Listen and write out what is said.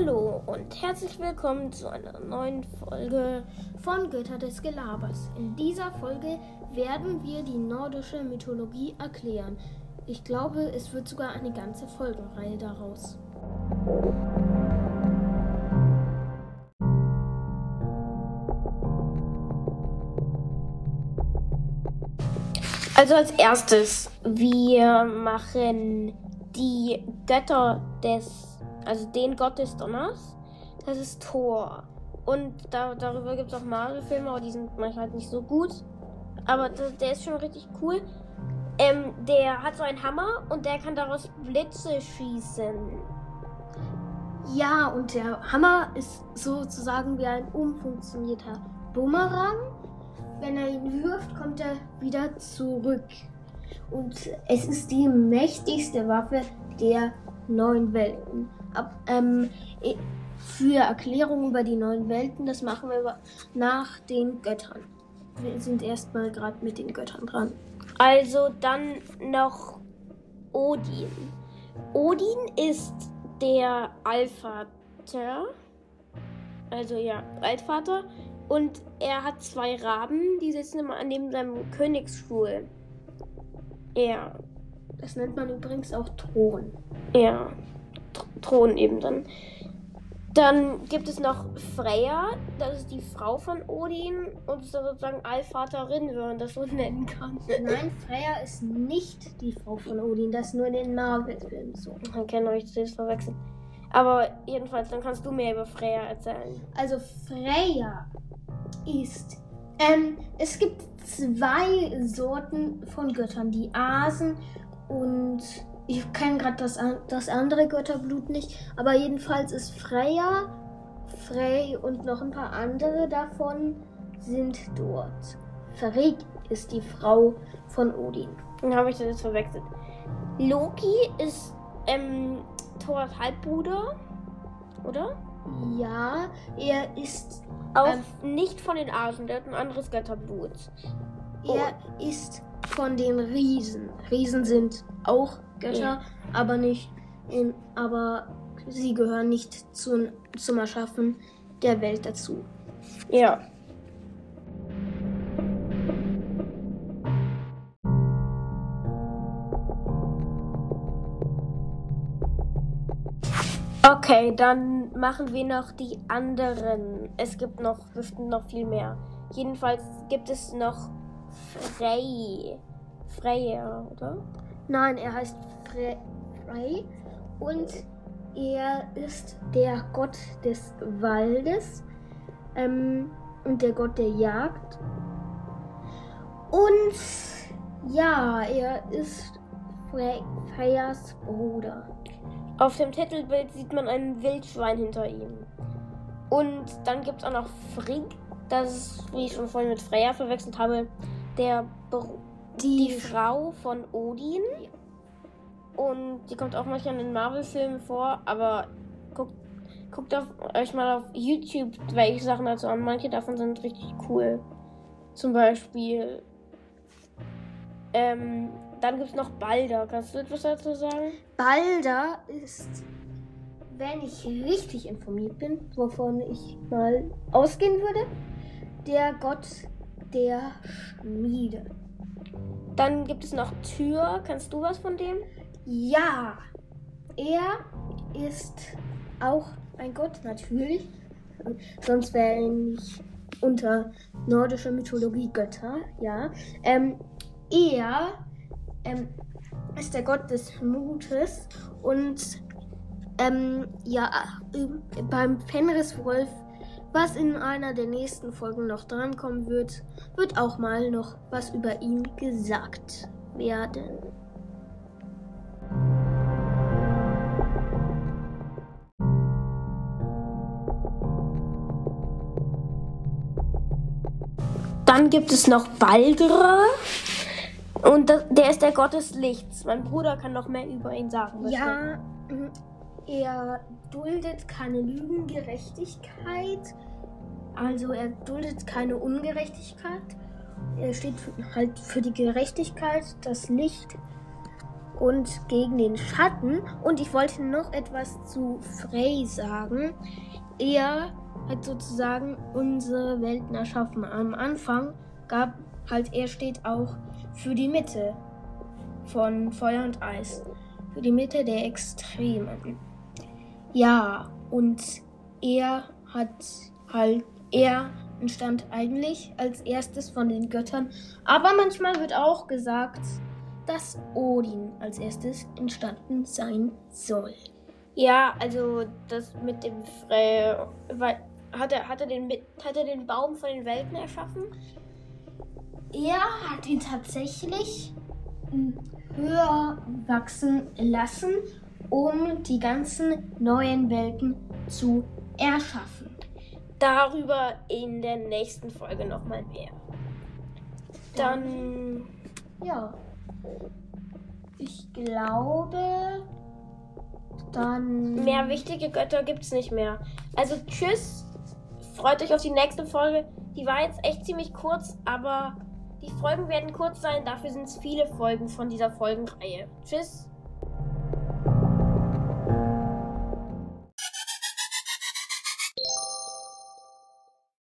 Hallo und herzlich willkommen zu einer neuen Folge von Götter des Gelabers. In dieser Folge werden wir die nordische Mythologie erklären. Ich glaube, es wird sogar eine ganze Folgenreihe daraus. Also als erstes, wir machen die Götter des, also den Gott des Donners. Das ist Thor. Und da, darüber gibt es auch Marvel-Filme, aber die sind manchmal halt nicht so gut. Aber der, der ist schon richtig cool. Ähm, der hat so einen Hammer und der kann daraus Blitze schießen. Ja, und der Hammer ist sozusagen wie ein umfunktionierter Bumerang. Wenn er ihn wirft, kommt er wieder zurück. Und es ist die mächtigste Waffe der neuen Welten. Ab, ähm, für Erklärungen über die neuen Welten, das machen wir nach den Göttern. Wir sind erstmal gerade mit den Göttern dran. Also dann noch Odin. Odin ist der Allvater. Also ja, Altvater. Und er hat zwei Raben, die sitzen immer neben seinem Königsstuhl. Ja. Das nennt man übrigens auch Thron. Ja. Thron eben dann. Dann gibt es noch Freya, das ist die Frau von Odin und ist sozusagen Allvaterin, wenn man das so nennen kann. Nein, Freya ist nicht die Frau von Odin, das ist nur in den Marvel-Filmen so. Man kann euch das verwechseln. Aber jedenfalls, dann kannst du mehr über Freya erzählen. Also Freya ist, ähm, es gibt zwei Sorten von Göttern, die Asen und ich kenne gerade das, das andere Götterblut nicht, aber jedenfalls ist Freya, Frey und noch ein paar andere davon sind dort. Frigg ist die Frau von Odin. Dann habe ich das jetzt verwechselt. Loki ist ähm, Thors Halbbruder, oder? Ja, er ist auch ähm, nicht von den Asen, der hat ein anderes Götterblut. Er oh. ist von den Riesen. Riesen sind auch Götter, ja. aber nicht in, aber sie gehören nicht zu, zum Erschaffen der Welt dazu. Ja. Okay, dann machen wir noch die anderen. Es gibt noch bestimmt noch viel mehr. Jedenfalls gibt es noch Frey. Freya, oder? Nein, er heißt Fre Frey und er ist der Gott des Waldes ähm, und der Gott der Jagd. Und ja, er ist Fre Freyas Bruder. Auf dem Titelbild sieht man ein Wildschwein hinter ihm. Und dann gibt es auch noch Frigg. Das ist, wie ich schon vorhin mit Freya verwechselt habe, der die, die Frau von Odin. Und die kommt auch manchmal in den Marvel-Filmen vor, aber guckt, guckt auf, euch mal auf YouTube welche Sachen dazu an. Manche davon sind richtig cool. Zum Beispiel. Ähm, dann gibt es noch Balder. Kannst du etwas dazu sagen? Balder ist, wenn ich richtig informiert bin, wovon ich mal ausgehen würde, der Gott der Schmiede. Dann gibt es noch Tür. Kannst du was von dem? Ja. Er ist auch ein Gott, natürlich. Sonst wäre er nicht unter nordischer Mythologie Götter, ja. Ähm, er ähm, ist der Gott des Mutes und ähm, ja, beim Fenriswolf was in einer der nächsten Folgen noch drankommen wird, wird auch mal noch was über ihn gesagt werden. Dann gibt es noch Baldra. Und der ist der Gott des Lichts. Mein Bruder kann noch mehr über ihn sagen. Ja, er duldet keine Lügengerechtigkeit. Also er duldet keine Ungerechtigkeit. Er steht halt für die Gerechtigkeit, das Licht und gegen den Schatten. Und ich wollte noch etwas zu Frey sagen. Er hat sozusagen unsere Welten erschaffen. Am Anfang gab halt, er steht auch für die Mitte von Feuer und Eis. Für die Mitte der Extremen. Ja, und er hat halt, er entstand eigentlich als erstes von den Göttern. Aber manchmal wird auch gesagt, dass Odin als erstes entstanden sein soll. Ja, also das mit dem weil hat er, hat, er den, hat er den Baum von den Welten erschaffen? Er hat ihn tatsächlich höher wachsen lassen, um die ganzen neuen Welten zu erschaffen. Darüber in der nächsten Folge nochmal mehr. Dann. Ja. Ich glaube, dann. Mehr wichtige Götter gibt es nicht mehr. Also tschüss. Freut euch auf die nächste Folge. Die war jetzt echt ziemlich kurz, aber die Folgen werden kurz sein. Dafür sind es viele Folgen von dieser Folgenreihe. Tschüss.